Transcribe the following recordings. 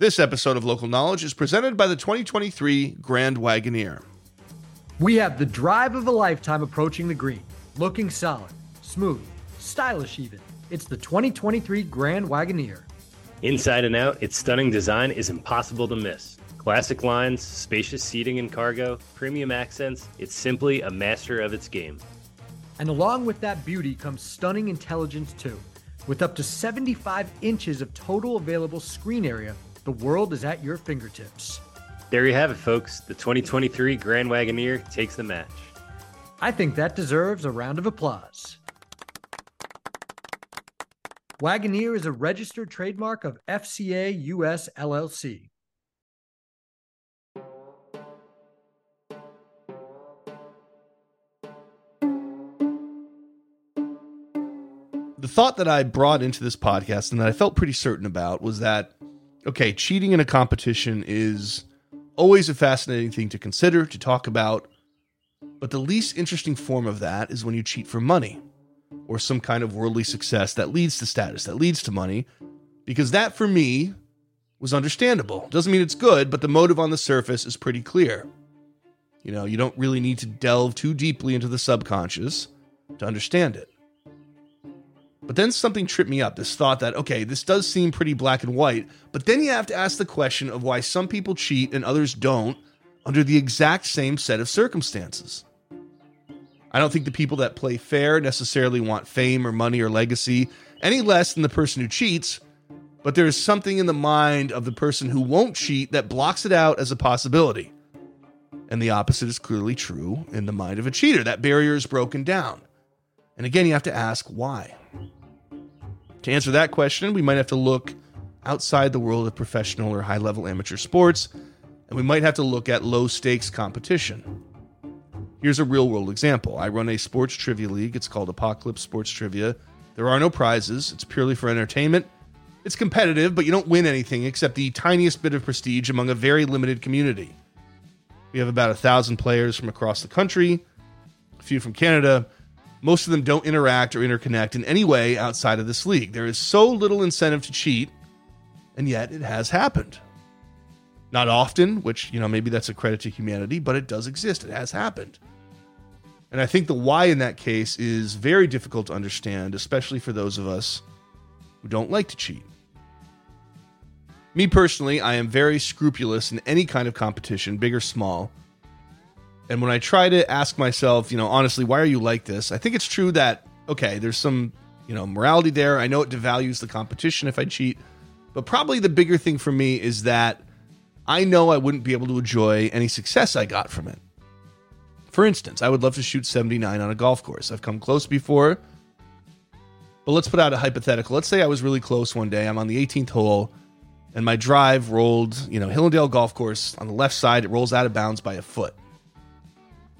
This episode of Local Knowledge is presented by the 2023 Grand Wagoneer. We have the drive of a lifetime approaching the green, looking solid, smooth, stylish even. It's the 2023 Grand Wagoneer. Inside and out, its stunning design is impossible to miss. Classic lines, spacious seating and cargo, premium accents, it's simply a master of its game. And along with that beauty comes stunning intelligence too. With up to 75 inches of total available screen area, the world is at your fingertips. There you have it, folks. The 2023 Grand Wagoneer takes the match. I think that deserves a round of applause. Wagoneer is a registered trademark of FCA US LLC. The thought that I brought into this podcast and that I felt pretty certain about was that, okay, cheating in a competition is always a fascinating thing to consider, to talk about, but the least interesting form of that is when you cheat for money or some kind of worldly success that leads to status, that leads to money, because that for me was understandable. Doesn't mean it's good, but the motive on the surface is pretty clear. You know, you don't really need to delve too deeply into the subconscious to understand it. But then something tripped me up this thought that, okay, this does seem pretty black and white, but then you have to ask the question of why some people cheat and others don't under the exact same set of circumstances. I don't think the people that play fair necessarily want fame or money or legacy any less than the person who cheats, but there is something in the mind of the person who won't cheat that blocks it out as a possibility. And the opposite is clearly true in the mind of a cheater. That barrier is broken down. And again, you have to ask why. To answer that question, we might have to look outside the world of professional or high level amateur sports, and we might have to look at low stakes competition. Here's a real world example I run a sports trivia league. It's called Apocalypse Sports Trivia. There are no prizes, it's purely for entertainment. It's competitive, but you don't win anything except the tiniest bit of prestige among a very limited community. We have about a thousand players from across the country, a few from Canada. Most of them don't interact or interconnect in any way outside of this league. There is so little incentive to cheat, and yet it has happened. Not often, which, you know, maybe that's a credit to humanity, but it does exist. It has happened. And I think the why in that case is very difficult to understand, especially for those of us who don't like to cheat. Me personally, I am very scrupulous in any kind of competition, big or small. And when I try to ask myself, you know, honestly, why are you like this? I think it's true that, okay, there's some, you know, morality there. I know it devalues the competition if I cheat. But probably the bigger thing for me is that I know I wouldn't be able to enjoy any success I got from it. For instance, I would love to shoot 79 on a golf course. I've come close before. But let's put out a hypothetical. Let's say I was really close one day. I'm on the 18th hole and my drive rolled, you know, Hillendale Golf Course on the left side, it rolls out of bounds by a foot.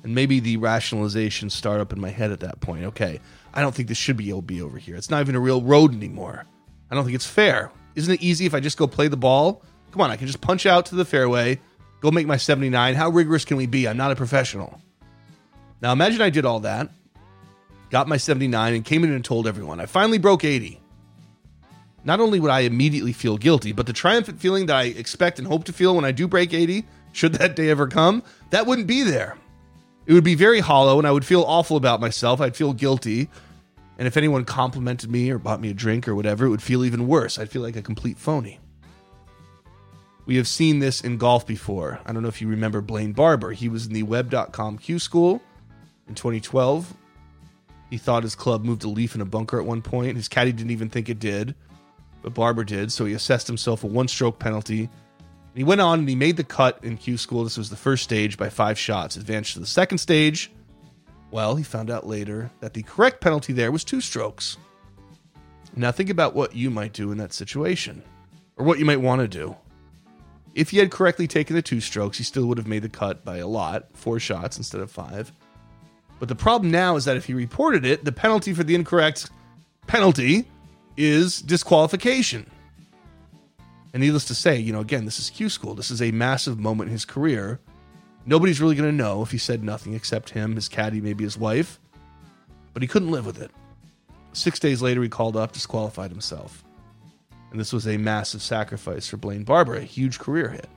And maybe the rationalization start up in my head at that point. Okay, I don't think this should be OB over here. It's not even a real road anymore. I don't think it's fair. Isn't it easy if I just go play the ball? Come on, I can just punch out to the fairway, go make my 79. How rigorous can we be? I'm not a professional. Now imagine I did all that, got my 79, and came in and told everyone I finally broke 80. Not only would I immediately feel guilty, but the triumphant feeling that I expect and hope to feel when I do break 80, should that day ever come, that wouldn't be there. It would be very hollow, and I would feel awful about myself. I'd feel guilty. And if anyone complimented me or bought me a drink or whatever, it would feel even worse. I'd feel like a complete phony. We have seen this in golf before. I don't know if you remember Blaine Barber. He was in the web.com Q school in 2012. He thought his club moved a leaf in a bunker at one point. His caddy didn't even think it did, but Barber did, so he assessed himself a one stroke penalty. And he went on and he made the cut in Q school. This was the first stage by five shots, advanced to the second stage. Well, he found out later that the correct penalty there was two strokes. Now, think about what you might do in that situation, or what you might want to do. If he had correctly taken the two strokes, he still would have made the cut by a lot, four shots instead of five. But the problem now is that if he reported it, the penalty for the incorrect penalty is disqualification. And needless to say, you know, again, this is Q school. This is a massive moment in his career. Nobody's really going to know if he said nothing except him, his caddy, maybe his wife. But he couldn't live with it. Six days later, he called up, disqualified himself. And this was a massive sacrifice for Blaine Barber, a huge career hit.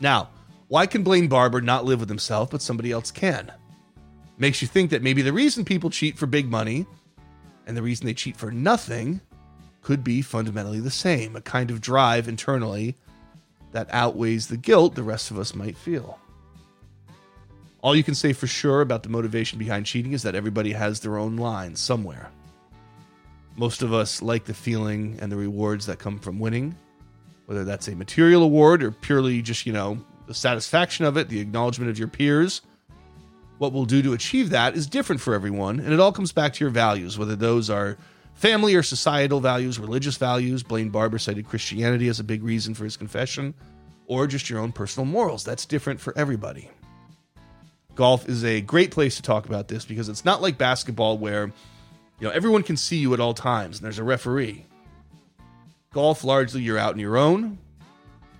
Now, why can Blaine Barber not live with himself, but somebody else can? Makes you think that maybe the reason people cheat for big money and the reason they cheat for nothing could be fundamentally the same a kind of drive internally that outweighs the guilt the rest of us might feel. All you can say for sure about the motivation behind cheating is that everybody has their own line somewhere. Most of us like the feeling and the rewards that come from winning, whether that's a material award or purely just, you know, the satisfaction of it, the acknowledgement of your peers. What we'll do to achieve that is different for everyone, and it all comes back to your values, whether those are family or societal values, religious values. Blaine Barber cited Christianity as a big reason for his confession, or just your own personal morals. That's different for everybody. Golf is a great place to talk about this because it's not like basketball where you know everyone can see you at all times and there's a referee. Golf largely you're out on your own.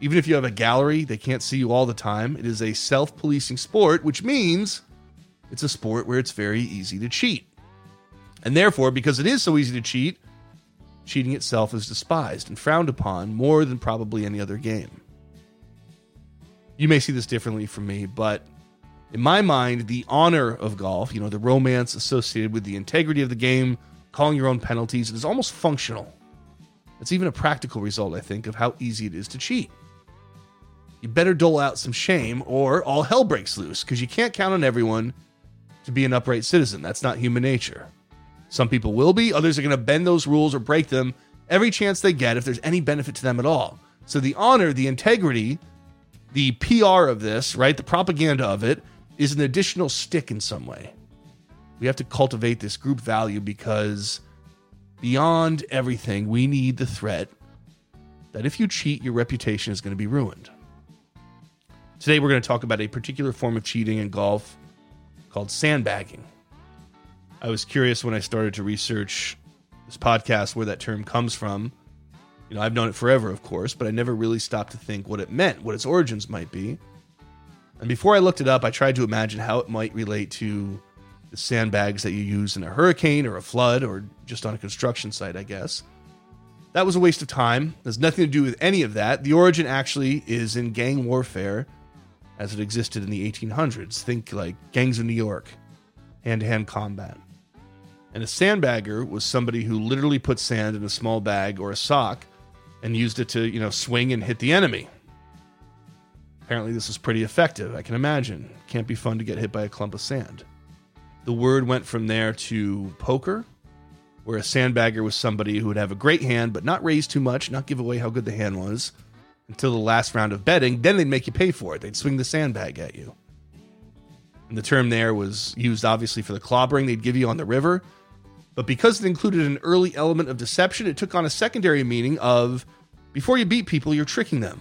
Even if you have a gallery, they can't see you all the time. It is a self-policing sport, which means it's a sport where it's very easy to cheat. And therefore, because it is so easy to cheat, cheating itself is despised and frowned upon more than probably any other game. You may see this differently from me, but in my mind, the honor of golf, you know, the romance associated with the integrity of the game, calling your own penalties, it is almost functional. It's even a practical result, I think, of how easy it is to cheat. You better dole out some shame or all hell breaks loose because you can't count on everyone to be an upright citizen. That's not human nature. Some people will be, others are going to bend those rules or break them every chance they get if there's any benefit to them at all. So the honor, the integrity, the PR of this, right, the propaganda of it is an additional stick in some way. We have to cultivate this group value because beyond everything, we need the threat that if you cheat, your reputation is going to be ruined. Today, we're going to talk about a particular form of cheating in golf called sandbagging. I was curious when I started to research this podcast where that term comes from. You know, I've known it forever, of course, but I never really stopped to think what it meant, what its origins might be. And before I looked it up, I tried to imagine how it might relate to the sandbags that you use in a hurricane or a flood or just on a construction site, I guess. That was a waste of time. There's nothing to do with any of that. The origin actually is in gang warfare as it existed in the 1800s. Think like gangs of New York, hand to hand combat. And a sandbagger was somebody who literally put sand in a small bag or a sock and used it to, you know, swing and hit the enemy. Apparently, this was pretty effective, I can imagine. Can't be fun to get hit by a clump of sand. The word went from there to poker, where a sandbagger was somebody who would have a great hand, but not raise too much, not give away how good the hand was, until the last round of betting. Then they'd make you pay for it. They'd swing the sandbag at you. And the term there was used obviously for the clobbering they'd give you on the river, but because it included an early element of deception, it took on a secondary meaning of before you beat people, you're tricking them,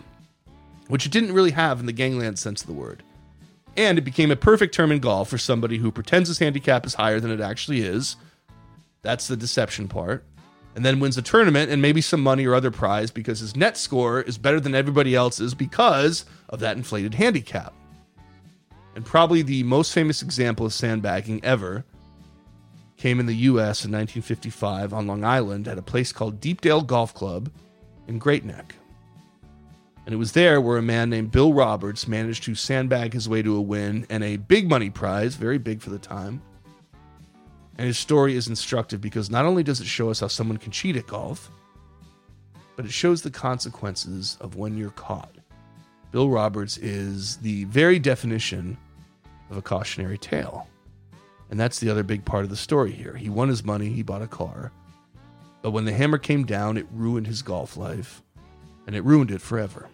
which it didn't really have in the gangland sense of the word. And it became a perfect term in golf for somebody who pretends his handicap is higher than it actually is. That's the deception part. And then wins a tournament and maybe some money or other prize because his net score is better than everybody else's because of that inflated handicap. And probably the most famous example of sandbagging ever came in the U.S. in 1955 on Long Island at a place called Deepdale Golf Club in Great Neck. And it was there where a man named Bill Roberts managed to sandbag his way to a win and a big money prize, very big for the time. And his story is instructive because not only does it show us how someone can cheat at golf, but it shows the consequences of when you're caught. Bill Roberts is the very definition of a cautionary tale. And that's the other big part of the story here. He won his money, he bought a car. But when the hammer came down, it ruined his golf life, and it ruined it forever.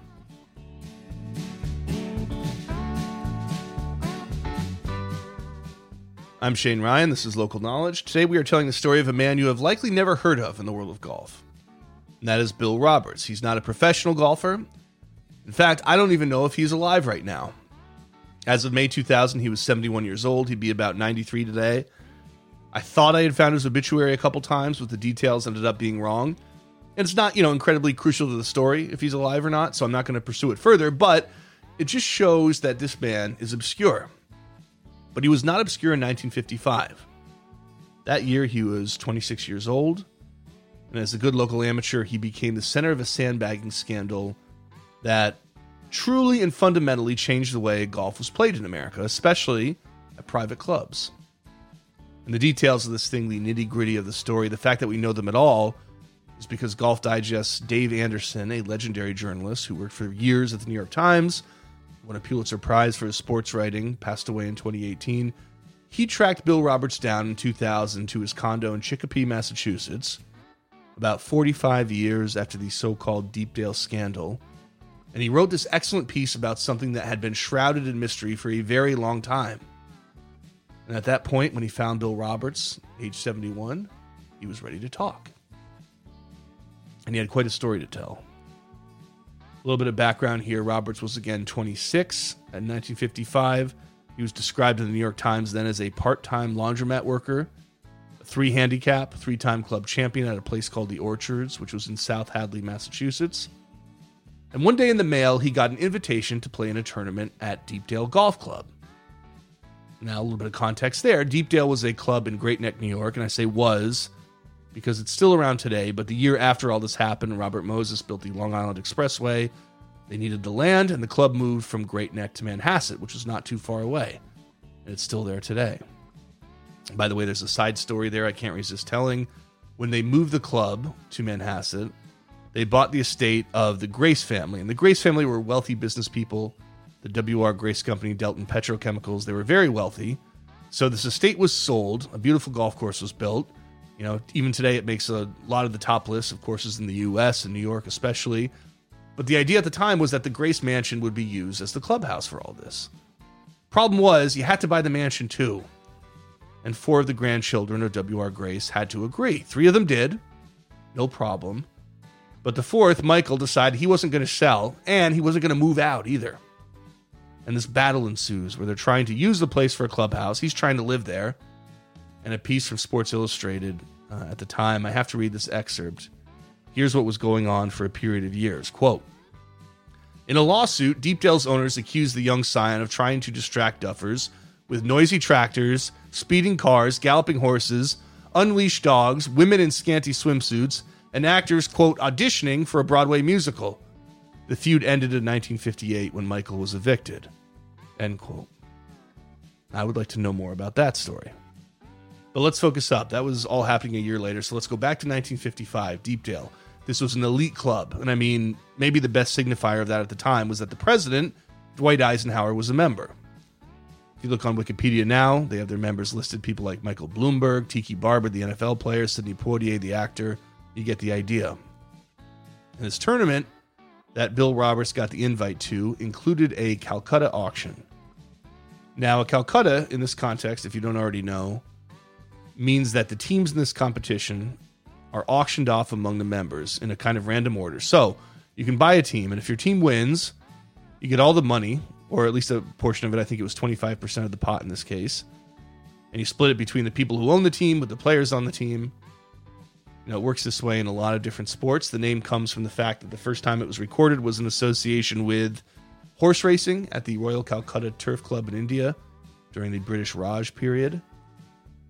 I'm Shane Ryan. This is Local Knowledge. Today we are telling the story of a man you have likely never heard of in the world of golf. And that is Bill Roberts. He's not a professional golfer. In fact, I don't even know if he's alive right now. As of May 2000, he was 71 years old. He'd be about 93 today. I thought I had found his obituary a couple times, but the details ended up being wrong. And it's not, you know, incredibly crucial to the story if he's alive or not, so I'm not going to pursue it further, but it just shows that this man is obscure. But he was not obscure in 1955. That year, he was 26 years old. And as a good local amateur, he became the center of a sandbagging scandal that truly and fundamentally changed the way golf was played in America, especially at private clubs. And the details of this thing, the nitty gritty of the story, the fact that we know them at all, is because Golf Digest's Dave Anderson, a legendary journalist who worked for years at the New York Times, won a Pulitzer Prize for his sports writing, passed away in 2018. He tracked Bill Roberts down in 2000 to his condo in Chicopee, Massachusetts, about 45 years after the so called Deepdale scandal. And he wrote this excellent piece about something that had been shrouded in mystery for a very long time. And at that point, when he found Bill Roberts, age 71, he was ready to talk. And he had quite a story to tell. A little bit of background here Roberts was again 26 in 1955. He was described in the New York Times then as a part time laundromat worker, three handicap, three time club champion at a place called the Orchards, which was in South Hadley, Massachusetts. And one day in the mail, he got an invitation to play in a tournament at Deepdale Golf Club. Now, a little bit of context there. Deepdale was a club in Great Neck, New York, and I say was because it's still around today. But the year after all this happened, Robert Moses built the Long Island Expressway. They needed the land, and the club moved from Great Neck to Manhasset, which is not too far away. And it's still there today. By the way, there's a side story there I can't resist telling. When they moved the club to Manhasset, they bought the estate of the Grace family. And the Grace family were wealthy business people. The W.R. Grace Company dealt in petrochemicals. They were very wealthy. So this estate was sold. A beautiful golf course was built. You know, even today it makes a lot of the top lists of courses in the U.S. and New York, especially. But the idea at the time was that the Grace Mansion would be used as the clubhouse for all this. Problem was, you had to buy the mansion too. And four of the grandchildren of W.R. Grace had to agree. Three of them did, no problem. But the fourth, Michael, decided he wasn't going to sell and he wasn't going to move out either. And this battle ensues where they're trying to use the place for a clubhouse. He's trying to live there. And a piece from Sports Illustrated uh, at the time, I have to read this excerpt Here's what was going on for a period of years. Quote In a lawsuit, Deepdale's owners accused the young scion of trying to distract duffers with noisy tractors, speeding cars, galloping horses, unleashed dogs, women in scanty swimsuits, and actors, quote, auditioning for a Broadway musical. The feud ended in 1958 when Michael was evicted. End quote. I would like to know more about that story. But let's focus up. That was all happening a year later. So let's go back to 1955, Deepdale. This was an elite club. And I mean, maybe the best signifier of that at the time was that the president, Dwight Eisenhower, was a member. If you look on Wikipedia now, they have their members listed people like Michael Bloomberg, Tiki Barber, the NFL player, Sidney Poitier, the actor. You get the idea. And this tournament that Bill Roberts got the invite to included a Calcutta auction. Now, a Calcutta, in this context, if you don't already know, means that the teams in this competition are auctioned off among the members in a kind of random order. So you can buy a team, and if your team wins, you get all the money, or at least a portion of it. I think it was 25% of the pot in this case. And you split it between the people who own the team with the players on the team. You know, it works this way in a lot of different sports. The name comes from the fact that the first time it was recorded was in association with horse racing at the Royal Calcutta Turf Club in India during the British Raj period.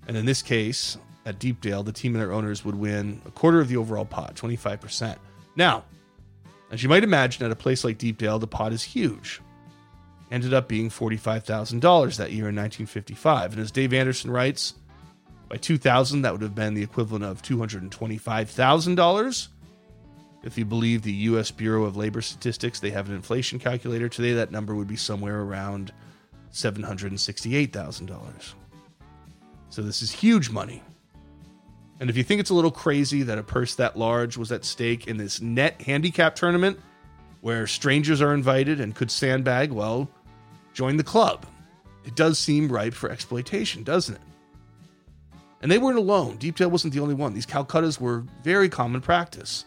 And in this case, at Deepdale, the team and their owners would win a quarter of the overall pot, 25%. Now, as you might imagine, at a place like Deepdale, the pot is huge. Ended up being $45,000 that year in 1955. And as Dave Anderson writes, by 2000, that would have been the equivalent of $225,000. If you believe the U.S. Bureau of Labor Statistics, they have an inflation calculator today, that number would be somewhere around $768,000. So this is huge money. And if you think it's a little crazy that a purse that large was at stake in this net handicap tournament where strangers are invited and could sandbag, well, join the club. It does seem ripe for exploitation, doesn't it? And they weren't alone. Deepdale wasn't the only one. These Calcuttas were very common practice.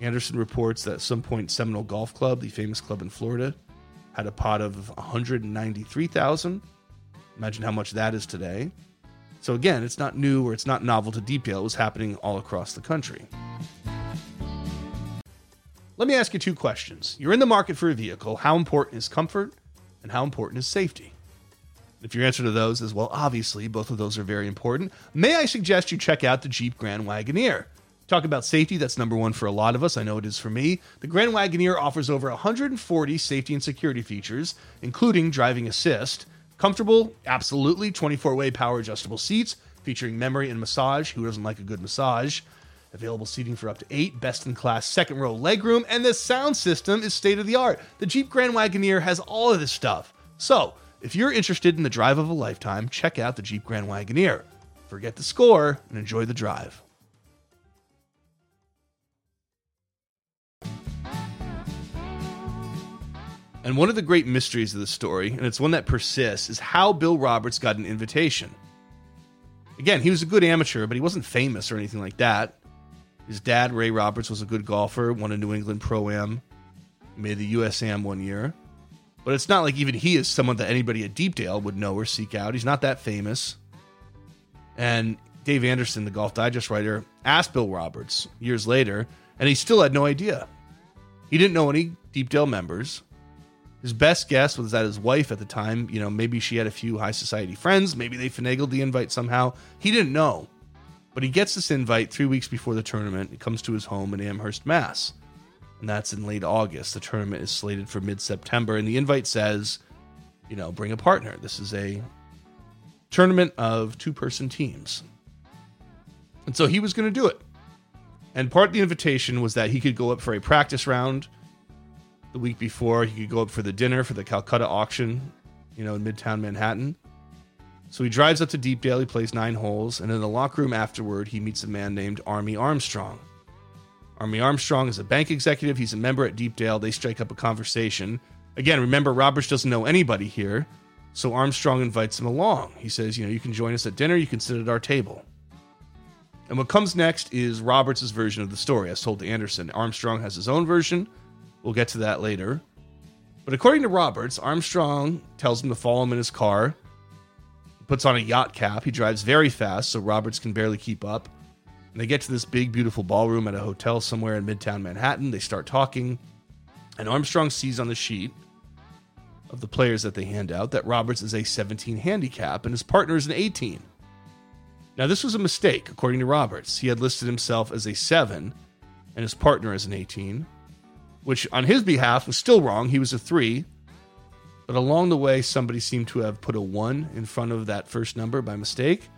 Anderson reports that at some point Seminole Golf Club, the famous club in Florida, had a pot of 193,000. Imagine how much that is today. So again, it's not new or it's not novel to Deepdale. It was happening all across the country. Let me ask you two questions. You're in the market for a vehicle. How important is comfort and how important is safety? If your answer to those is, well, obviously, both of those are very important, may I suggest you check out the Jeep Grand Wagoneer? Talk about safety, that's number one for a lot of us. I know it is for me. The Grand Wagoneer offers over 140 safety and security features, including driving assist. Comfortable, absolutely. 24 way power adjustable seats featuring memory and massage. Who doesn't like a good massage? Available seating for up to eight, best in class second row legroom, and the sound system is state of the art. The Jeep Grand Wagoneer has all of this stuff. So, if you're interested in the drive of a lifetime, check out the Jeep Grand Wagoneer. Forget the score and enjoy the drive. And one of the great mysteries of the story, and it's one that persists, is how Bill Roberts got an invitation. Again, he was a good amateur, but he wasn't famous or anything like that. His dad, Ray Roberts, was a good golfer, won a New England Pro Am, made the USAM one year. But it's not like even he is someone that anybody at Deepdale would know or seek out. He's not that famous. And Dave Anderson, the Golf Digest writer, asked Bill Roberts years later, and he still had no idea. He didn't know any Deepdale members. His best guess was that his wife at the time, you know, maybe she had a few high society friends, maybe they finagled the invite somehow. He didn't know. But he gets this invite three weeks before the tournament. It comes to his home in Amherst, Mass. And that's in late August. The tournament is slated for mid September. And the invite says, you know, bring a partner. This is a tournament of two person teams. And so he was going to do it. And part of the invitation was that he could go up for a practice round the week before. He could go up for the dinner for the Calcutta auction, you know, in Midtown Manhattan. So he drives up to Deepdale, he plays nine holes, and in the locker room afterward, he meets a man named Army Armstrong. Army Armstrong is a bank executive, he's a member at Deepdale. They strike up a conversation. Again, remember, Roberts doesn't know anybody here, so Armstrong invites him along. He says, You know, you can join us at dinner, you can sit at our table. And what comes next is Roberts' version of the story, as told to Anderson. Armstrong has his own version. We'll get to that later. But according to Roberts, Armstrong tells him to follow him in his car, puts on a yacht cap. He drives very fast, so Roberts can barely keep up. And they get to this big, beautiful ballroom at a hotel somewhere in Midtown Manhattan. They start talking, and Armstrong sees on the sheet of the players that they hand out that Roberts is a 17 handicap and his partner is an 18. Now, this was a mistake, according to Roberts. He had listed himself as a 7 and his partner as an 18 which on his behalf was still wrong. He was a three. But along the way, somebody seemed to have put a one in front of that first number by mistake.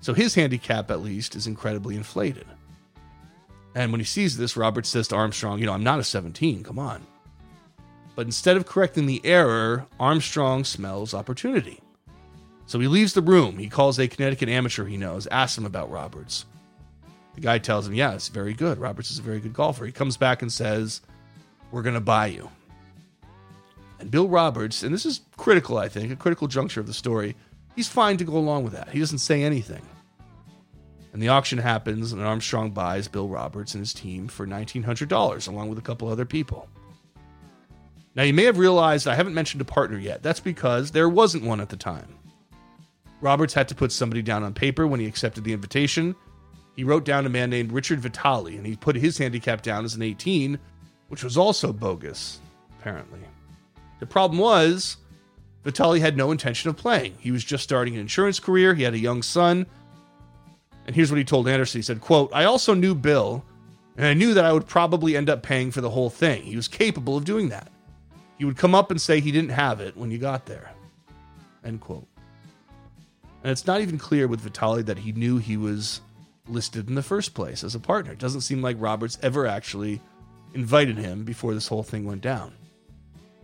So his handicap, at least, is incredibly inflated. And when he sees this, Robert says to Armstrong, You know, I'm not a 17, come on. But instead of correcting the error, Armstrong smells opportunity. So he leaves the room. He calls a Connecticut amateur he knows, asks him about Roberts. The guy tells him, Yeah, it's very good. Roberts is a very good golfer. He comes back and says, we're going to buy you. And Bill Roberts, and this is critical, I think, a critical juncture of the story, he's fine to go along with that. He doesn't say anything. And the auction happens, and Armstrong buys Bill Roberts and his team for $1,900, along with a couple other people. Now, you may have realized I haven't mentioned a partner yet. That's because there wasn't one at the time. Roberts had to put somebody down on paper when he accepted the invitation. He wrote down a man named Richard Vitale, and he put his handicap down as an 18 which was also bogus, apparently. The problem was, Vitali had no intention of playing. He was just starting an insurance career, he had a young son. And here's what he told Anderson. He said, quote, I also knew Bill, and I knew that I would probably end up paying for the whole thing. He was capable of doing that. He would come up and say he didn't have it when you got there. End quote. And it's not even clear with Vitali that he knew he was listed in the first place as a partner. It doesn't seem like Roberts ever actually invited him before this whole thing went down.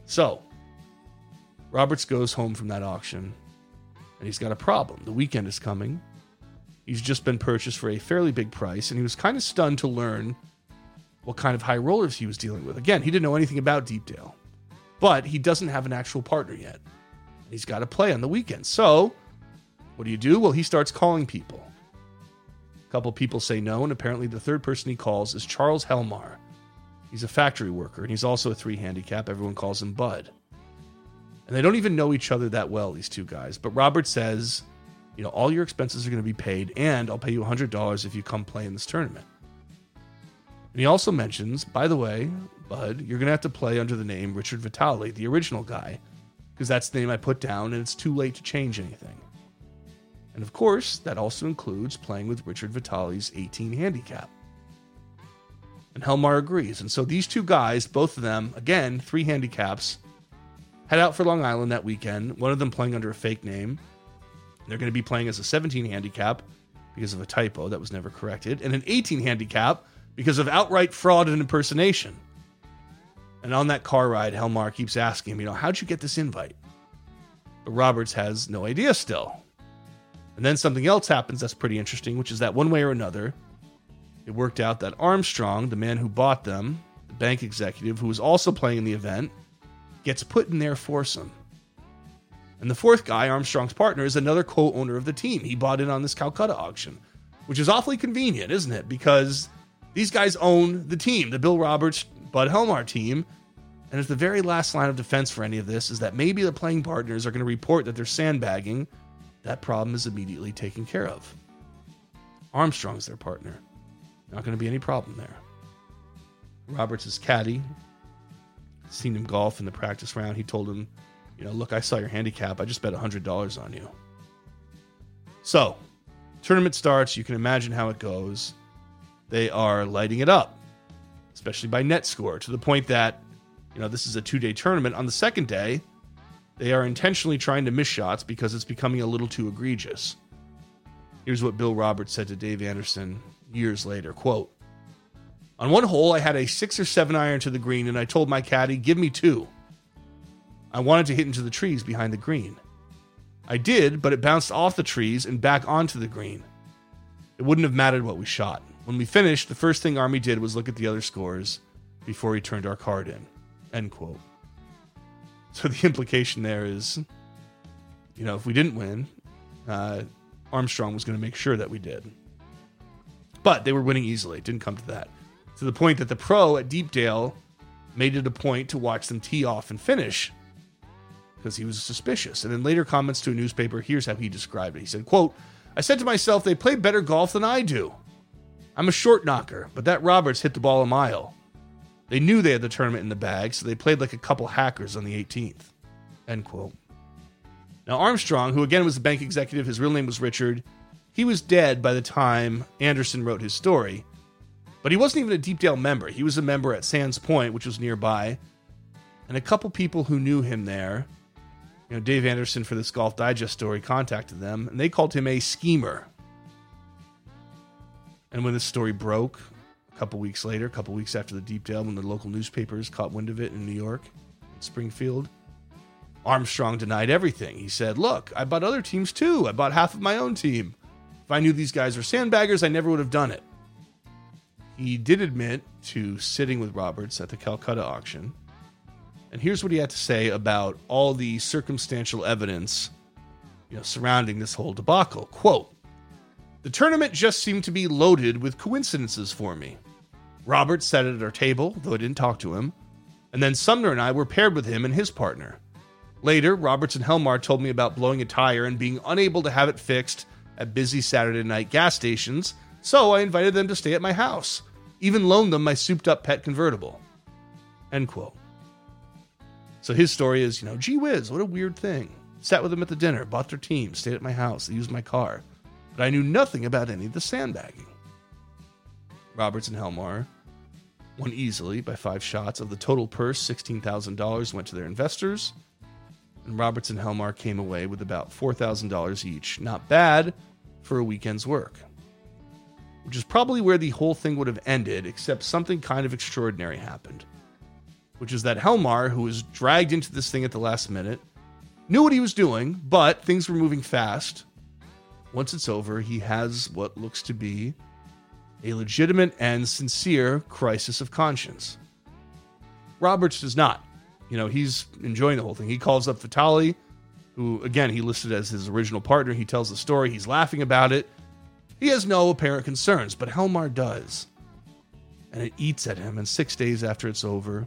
So, Roberts goes home from that auction and he's got a problem. The weekend is coming. He's just been purchased for a fairly big price and he was kind of stunned to learn what kind of high rollers he was dealing with. Again, he didn't know anything about Deepdale, but he doesn't have an actual partner yet. He's got to play on the weekend. So, what do you do? Well, he starts calling people. A couple people say no, and apparently the third person he calls is Charles Helmar, He's a factory worker, and he's also a three handicap. Everyone calls him Bud. And they don't even know each other that well, these two guys. But Robert says, you know, all your expenses are going to be paid, and I'll pay you $100 if you come play in this tournament. And he also mentions, by the way, Bud, you're going to have to play under the name Richard Vitale, the original guy, because that's the name I put down, and it's too late to change anything. And of course, that also includes playing with Richard Vitale's 18 handicap. And Helmar agrees. And so these two guys, both of them, again, three handicaps, head out for Long Island that weekend. One of them playing under a fake name. They're going to be playing as a 17 handicap because of a typo that was never corrected, and an 18 handicap because of outright fraud and impersonation. And on that car ride, Helmar keeps asking him, you know, how'd you get this invite? But Roberts has no idea still. And then something else happens that's pretty interesting, which is that one way or another, it worked out that Armstrong, the man who bought them, the bank executive who was also playing in the event, gets put in their foursome. And the fourth guy, Armstrong's partner, is another co owner of the team. He bought in on this Calcutta auction, which is awfully convenient, isn't it? Because these guys own the team, the Bill Roberts Bud Helmar team. And if the very last line of defense for any of this is that maybe the playing partners are going to report that they're sandbagging, that problem is immediately taken care of. Armstrong's their partner. Not going to be any problem there. Roberts is caddy. Seen him golf in the practice round. He told him, you know, look, I saw your handicap. I just bet $100 on you. So, tournament starts. You can imagine how it goes. They are lighting it up, especially by net score, to the point that, you know, this is a two day tournament. On the second day, they are intentionally trying to miss shots because it's becoming a little too egregious. Here's what Bill Roberts said to Dave Anderson years later quote on one hole i had a six or seven iron to the green and i told my caddy give me two. I wanted to hit into the trees behind the green. I did but it bounced off the trees and back onto the green. It wouldn't have mattered what we shot. When we finished the first thing army did was look at the other scores before he turned our card in. End quote. So the implication there is you know if we didn't win uh, armstrong was going to make sure that we did. But they were winning easily. It didn't come to that. To the point that the pro at Deepdale made it a point to watch them tee off and finish because he was suspicious. And in later comments to a newspaper, here's how he described it. He said, quote, I said to myself, they play better golf than I do. I'm a short knocker, but that Roberts hit the ball a mile. They knew they had the tournament in the bag, so they played like a couple hackers on the 18th. End quote. Now, Armstrong, who again was the bank executive, his real name was Richard, he was dead by the time Anderson wrote his story, but he wasn't even a Deepdale member. He was a member at Sands Point, which was nearby, and a couple people who knew him there, you know, Dave Anderson for this Golf Digest story contacted them, and they called him a schemer. And when this story broke, a couple weeks later, a couple weeks after the Deepdale, when the local newspapers caught wind of it in New York, Springfield, Armstrong denied everything. He said, Look, I bought other teams too. I bought half of my own team. If I knew these guys were sandbaggers, I never would have done it. He did admit to sitting with Roberts at the Calcutta auction. And here's what he had to say about all the circumstantial evidence you know, surrounding this whole debacle. Quote, the tournament just seemed to be loaded with coincidences for me. Roberts sat at our table, though I didn't talk to him, and then Sumner and I were paired with him and his partner. Later, Roberts and Helmar told me about blowing a tire and being unable to have it fixed at busy Saturday night gas stations, so I invited them to stay at my house, even loaned them my souped up pet convertible. End quote. So his story is, you know, gee whiz, what a weird thing. Sat with them at the dinner, bought their team, stayed at my house, used my car. But I knew nothing about any of the sandbagging. Roberts and Helmar won easily by five shots. Of the total purse, $16,000 went to their investors and Roberts and Helmar came away with about $4,000 each. Not bad for a weekend's work. Which is probably where the whole thing would have ended, except something kind of extraordinary happened. Which is that Helmar, who was dragged into this thing at the last minute, knew what he was doing, but things were moving fast. Once it's over, he has what looks to be a legitimate and sincere crisis of conscience. Roberts does not you know, he's enjoying the whole thing. He calls up Vitali, who again he listed as his original partner. He tells the story. He's laughing about it. He has no apparent concerns, but Helmar does. And it eats at him. And six days after it's over,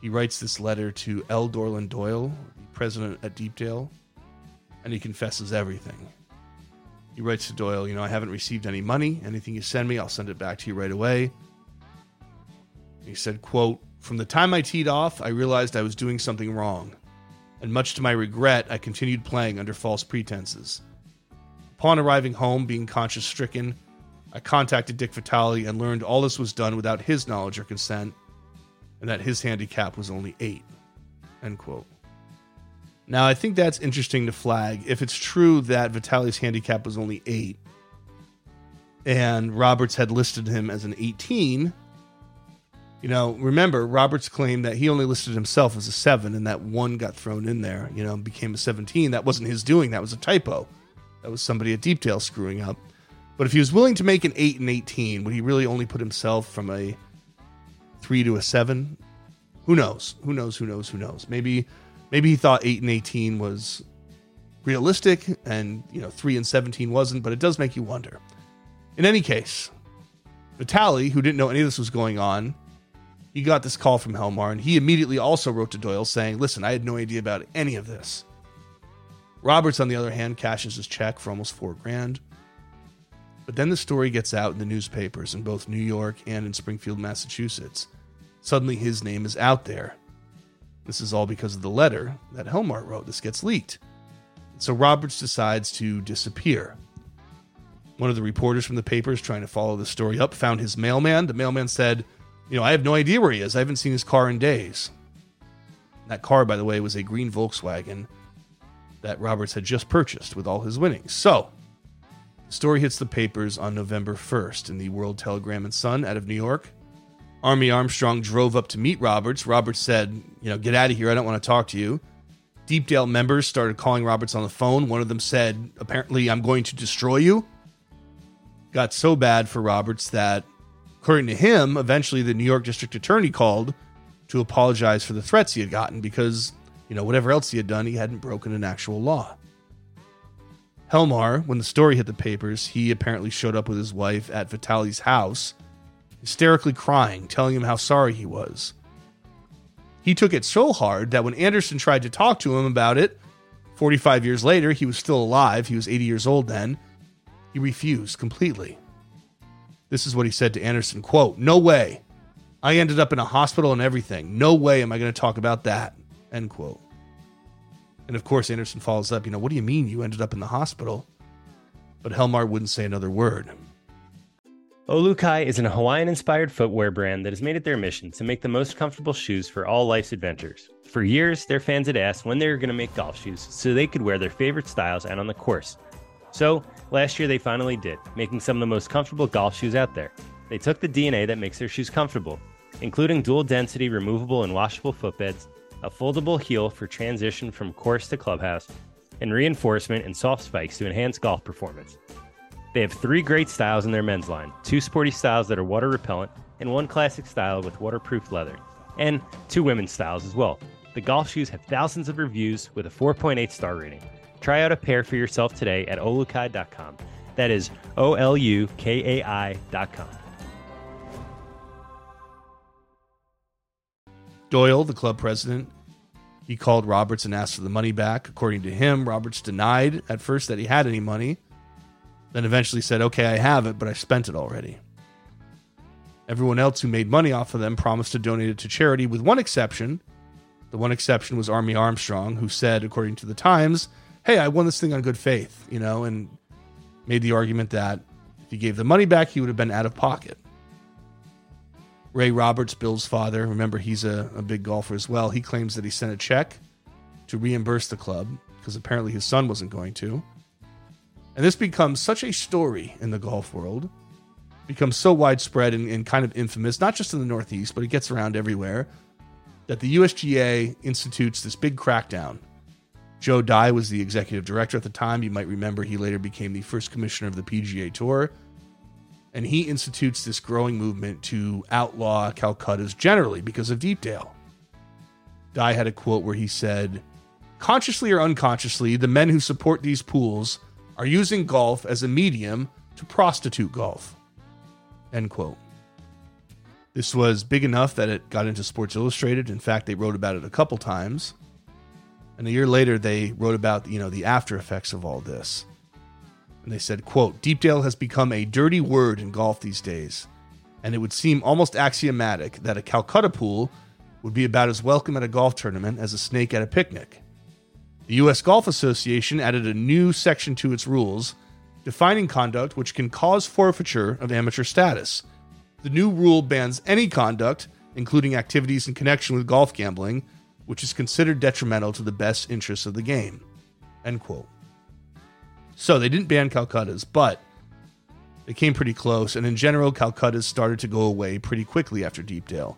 he writes this letter to L. Dorland Doyle, the president at Deepdale, and he confesses everything. He writes to Doyle, you know, I haven't received any money. Anything you send me, I'll send it back to you right away. He said, quote, from the time I teed off, I realized I was doing something wrong, and much to my regret, I continued playing under false pretenses. Upon arriving home, being conscience stricken, I contacted Dick Vitale and learned all this was done without his knowledge or consent, and that his handicap was only eight. End quote. Now, I think that's interesting to flag. If it's true that Vitale's handicap was only eight, and Roberts had listed him as an 18, you know, remember, Roberts claimed that he only listed himself as a seven and that one got thrown in there, you know, became a 17. That wasn't his doing, that was a typo. That was somebody at Deepdale screwing up. But if he was willing to make an 8 and 18, would he really only put himself from a 3 to a 7? Who knows? Who knows? Who knows? Who knows? Maybe maybe he thought 8 and 18 was realistic and, you know, 3 and 17 wasn't, but it does make you wonder. In any case, Vitale, who didn't know any of this was going on, he got this call from Helmar and he immediately also wrote to Doyle saying, Listen, I had no idea about any of this. Roberts, on the other hand, cashes his check for almost four grand. But then the story gets out in the newspapers in both New York and in Springfield, Massachusetts. Suddenly his name is out there. This is all because of the letter that Helmar wrote. This gets leaked. So Roberts decides to disappear. One of the reporters from the papers trying to follow the story up found his mailman. The mailman said, You know, I have no idea where he is. I haven't seen his car in days. That car, by the way, was a green Volkswagen that Roberts had just purchased with all his winnings. So, the story hits the papers on November 1st in the World Telegram and Sun out of New York. Army Armstrong drove up to meet Roberts. Roberts said, You know, get out of here. I don't want to talk to you. Deepdale members started calling Roberts on the phone. One of them said, Apparently, I'm going to destroy you. Got so bad for Roberts that, according to him, eventually the New York District Attorney called to apologize for the threats he had gotten because you know, whatever else he had done, he hadn't broken an actual law. Helmar, when the story hit the papers, he apparently showed up with his wife at Vitali's house, hysterically crying, telling him how sorry he was. He took it so hard that when Anderson tried to talk to him about it, 45 years later, he was still alive, he was 80 years old then, he refused completely. This is what he said to Anderson, quote, "No way. I ended up in a hospital and everything. No way am I going to talk about that." End quote. And of course, Anderson follows up, you know, what do you mean you ended up in the hospital? But Helmar wouldn't say another word. Oh, Olukai is an Hawaiian inspired footwear brand that has made it their mission to make the most comfortable shoes for all life's adventures. For years, their fans had asked when they were going to make golf shoes so they could wear their favorite styles out on the course. So, last year they finally did, making some of the most comfortable golf shoes out there. They took the DNA that makes their shoes comfortable, including dual density removable and washable footbeds a foldable heel for transition from course to clubhouse, and reinforcement and soft spikes to enhance golf performance. They have three great styles in their men's line two sporty styles that are water repellent, and one classic style with waterproof leather, and two women's styles as well. The golf shoes have thousands of reviews with a 4.8 star rating. Try out a pair for yourself today at olukai.com. That is O L U K A I.com. Doyle, the club president, he called Roberts and asked for the money back. According to him, Roberts denied at first that he had any money, then eventually said, Okay, I have it, but I spent it already. Everyone else who made money off of them promised to donate it to charity, with one exception. The one exception was Army Armstrong, who said, according to the Times, Hey, I won this thing on good faith, you know, and made the argument that if he gave the money back, he would have been out of pocket. Ray Roberts, Bill's father, remember he's a, a big golfer as well. He claims that he sent a check to reimburse the club because apparently his son wasn't going to. And this becomes such a story in the golf world, becomes so widespread and, and kind of infamous, not just in the Northeast, but it gets around everywhere, that the USGA institutes this big crackdown. Joe Dey was the executive director at the time. You might remember he later became the first commissioner of the PGA Tour and he institutes this growing movement to outlaw Calcuttas generally because of Deepdale. Dey had a quote where he said, Consciously or unconsciously, the men who support these pools are using golf as a medium to prostitute golf. End quote. This was big enough that it got into Sports Illustrated. In fact, they wrote about it a couple times. And a year later, they wrote about you know the after effects of all this. And they said, quote, Deepdale has become a dirty word in golf these days, and it would seem almost axiomatic that a Calcutta pool would be about as welcome at a golf tournament as a snake at a picnic. The U.S. Golf Association added a new section to its rules defining conduct which can cause forfeiture of amateur status. The new rule bans any conduct, including activities in connection with golf gambling, which is considered detrimental to the best interests of the game. End quote. So they didn't ban Calcutta's, but they came pretty close, and in general, Calcutta's started to go away pretty quickly after Deepdale.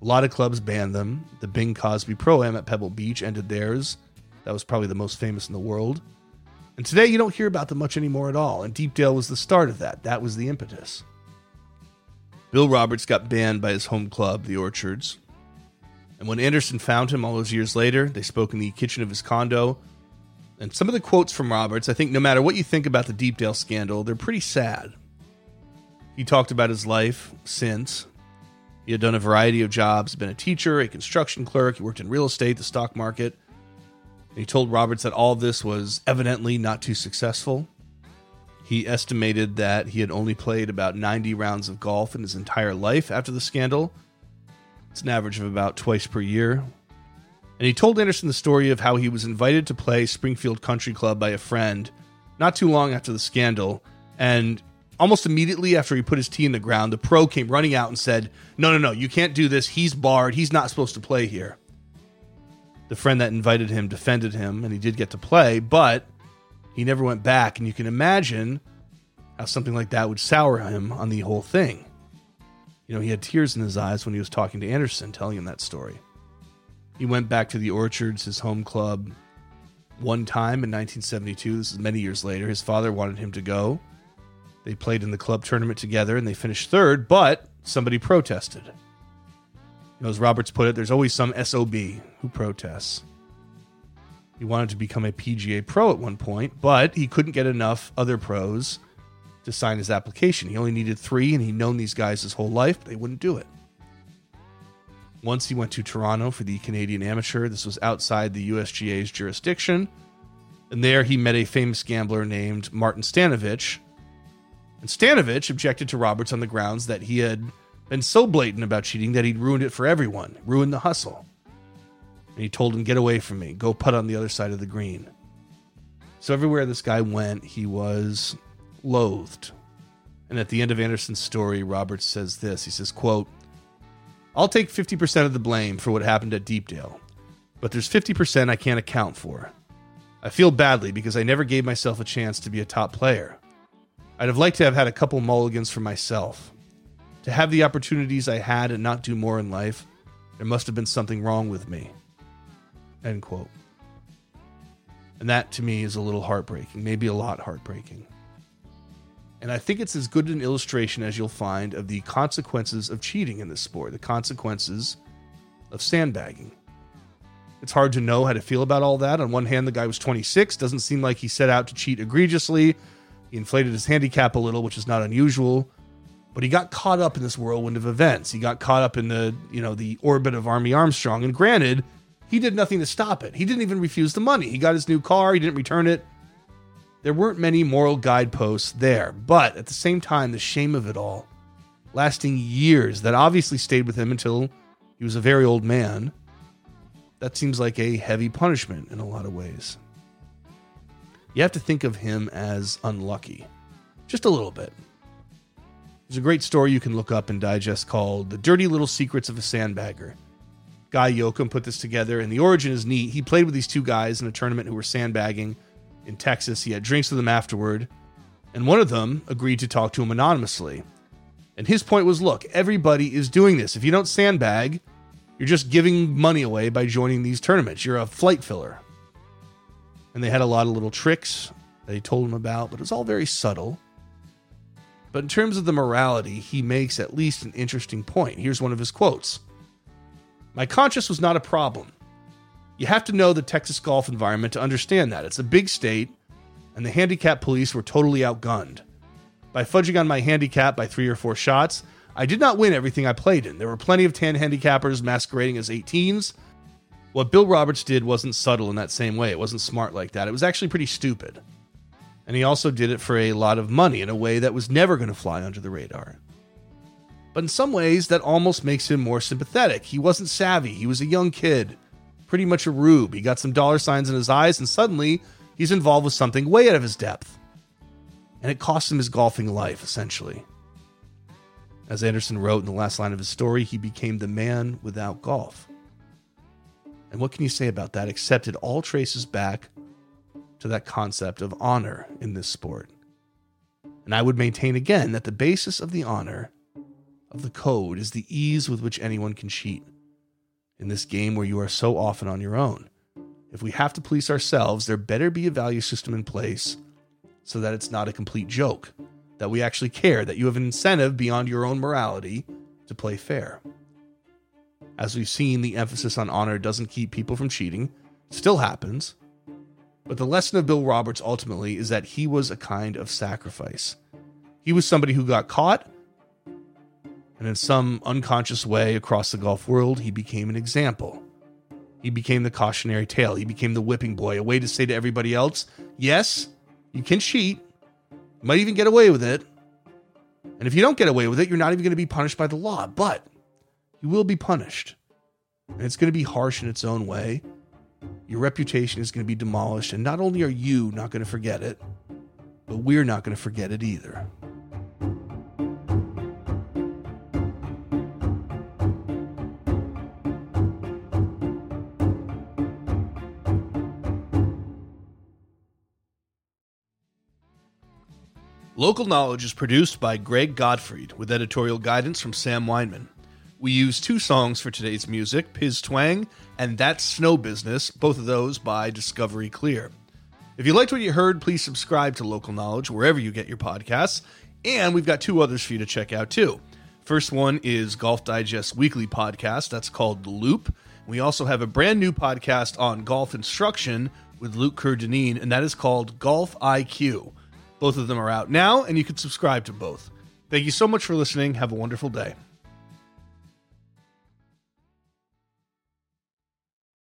A lot of clubs banned them. The Bing Crosby Pro Am at Pebble Beach ended theirs. That was probably the most famous in the world. And today you don't hear about them much anymore at all, and Deepdale was the start of that. That was the impetus. Bill Roberts got banned by his home club, the Orchards. And when Anderson found him all those years later, they spoke in the kitchen of his condo. And some of the quotes from Roberts, I think no matter what you think about the Deepdale scandal, they're pretty sad. He talked about his life since. He had done a variety of jobs, been a teacher, a construction clerk, he worked in real estate, the stock market. And he told Roberts that all this was evidently not too successful. He estimated that he had only played about 90 rounds of golf in his entire life after the scandal. It's an average of about twice per year. And he told Anderson the story of how he was invited to play Springfield Country Club by a friend not too long after the scandal. And almost immediately after he put his tee in the ground, the pro came running out and said, No, no, no, you can't do this. He's barred. He's not supposed to play here. The friend that invited him defended him, and he did get to play, but he never went back. And you can imagine how something like that would sour him on the whole thing. You know, he had tears in his eyes when he was talking to Anderson, telling him that story. He went back to the Orchards, his home club, one time in 1972. This is many years later. His father wanted him to go. They played in the club tournament together and they finished third, but somebody protested. You know, as Roberts put it, there's always some SOB who protests. He wanted to become a PGA pro at one point, but he couldn't get enough other pros to sign his application. He only needed three, and he'd known these guys his whole life, but they wouldn't do it. Once he went to Toronto for the Canadian Amateur. This was outside the USGA's jurisdiction. And there he met a famous gambler named Martin Stanovich. And Stanovich objected to Roberts on the grounds that he had been so blatant about cheating that he'd ruined it for everyone, ruined the hustle. And he told him, Get away from me, go putt on the other side of the green. So everywhere this guy went, he was loathed. And at the end of Anderson's story, Roberts says this. He says, quote, I'll take 50% of the blame for what happened at Deepdale, but there's 50% I can't account for. I feel badly because I never gave myself a chance to be a top player. I'd have liked to have had a couple mulligans for myself. To have the opportunities I had and not do more in life, there must have been something wrong with me. End quote. And that to me is a little heartbreaking, maybe a lot heartbreaking. And I think it's as good an illustration as you'll find of the consequences of cheating in this sport, the consequences of sandbagging. It's hard to know how to feel about all that. On one hand, the guy was 26, doesn't seem like he set out to cheat egregiously. He inflated his handicap a little, which is not unusual. But he got caught up in this whirlwind of events. He got caught up in the, you know, the orbit of Army Armstrong. And granted, he did nothing to stop it. He didn't even refuse the money. He got his new car, he didn't return it there weren't many moral guideposts there, but at the same time, the shame of it all, lasting years, that obviously stayed with him until he was a very old man, that seems like a heavy punishment in a lot of ways. You have to think of him as unlucky, just a little bit. There's a great story you can look up and digest called The Dirty Little Secrets of a Sandbagger. Guy Yocom put this together, and the origin is neat. He played with these two guys in a tournament who were sandbagging in Texas. He had drinks with them afterward, and one of them agreed to talk to him anonymously. And his point was look, everybody is doing this. If you don't sandbag, you're just giving money away by joining these tournaments. You're a flight filler. And they had a lot of little tricks that he told him about, but it was all very subtle. But in terms of the morality, he makes at least an interesting point. Here's one of his quotes My conscience was not a problem. You have to know the Texas golf environment to understand that. It's a big state, and the handicap police were totally outgunned. By fudging on my handicap by three or four shots, I did not win everything I played in. There were plenty of 10 handicappers masquerading as 18s. What Bill Roberts did wasn't subtle in that same way. It wasn't smart like that. It was actually pretty stupid. And he also did it for a lot of money in a way that was never going to fly under the radar. But in some ways, that almost makes him more sympathetic. He wasn't savvy, he was a young kid pretty much a rube. He got some dollar signs in his eyes, and suddenly he's involved with something way out of his depth. and it cost him his golfing life, essentially. As Anderson wrote in the last line of his story, he became the man without golf. And what can you say about that except it all traces back to that concept of honor in this sport? And I would maintain again that the basis of the honor of the code is the ease with which anyone can cheat in this game where you are so often on your own. If we have to police ourselves, there better be a value system in place so that it's not a complete joke, that we actually care, that you have an incentive beyond your own morality to play fair. As we've seen, the emphasis on honor doesn't keep people from cheating, still happens. But the lesson of Bill Roberts ultimately is that he was a kind of sacrifice. He was somebody who got caught, and in some unconscious way across the golf world, he became an example. He became the cautionary tale. He became the whipping boy, a way to say to everybody else, yes, you can cheat. You might even get away with it. And if you don't get away with it, you're not even going to be punished by the law, but you will be punished. And it's going to be harsh in its own way. Your reputation is going to be demolished. And not only are you not going to forget it, but we're not going to forget it either. Local Knowledge is produced by Greg Gottfried with editorial guidance from Sam Weinman. We use two songs for today's music Piz Twang and That Snow Business, both of those by Discovery Clear. If you liked what you heard, please subscribe to Local Knowledge wherever you get your podcasts. And we've got two others for you to check out too. First one is Golf Digest weekly podcast that's called The Loop. We also have a brand new podcast on golf instruction with Luke Kerr-Dineen, and that is called Golf IQ. Both of them are out now, and you can subscribe to both. Thank you so much for listening. Have a wonderful day.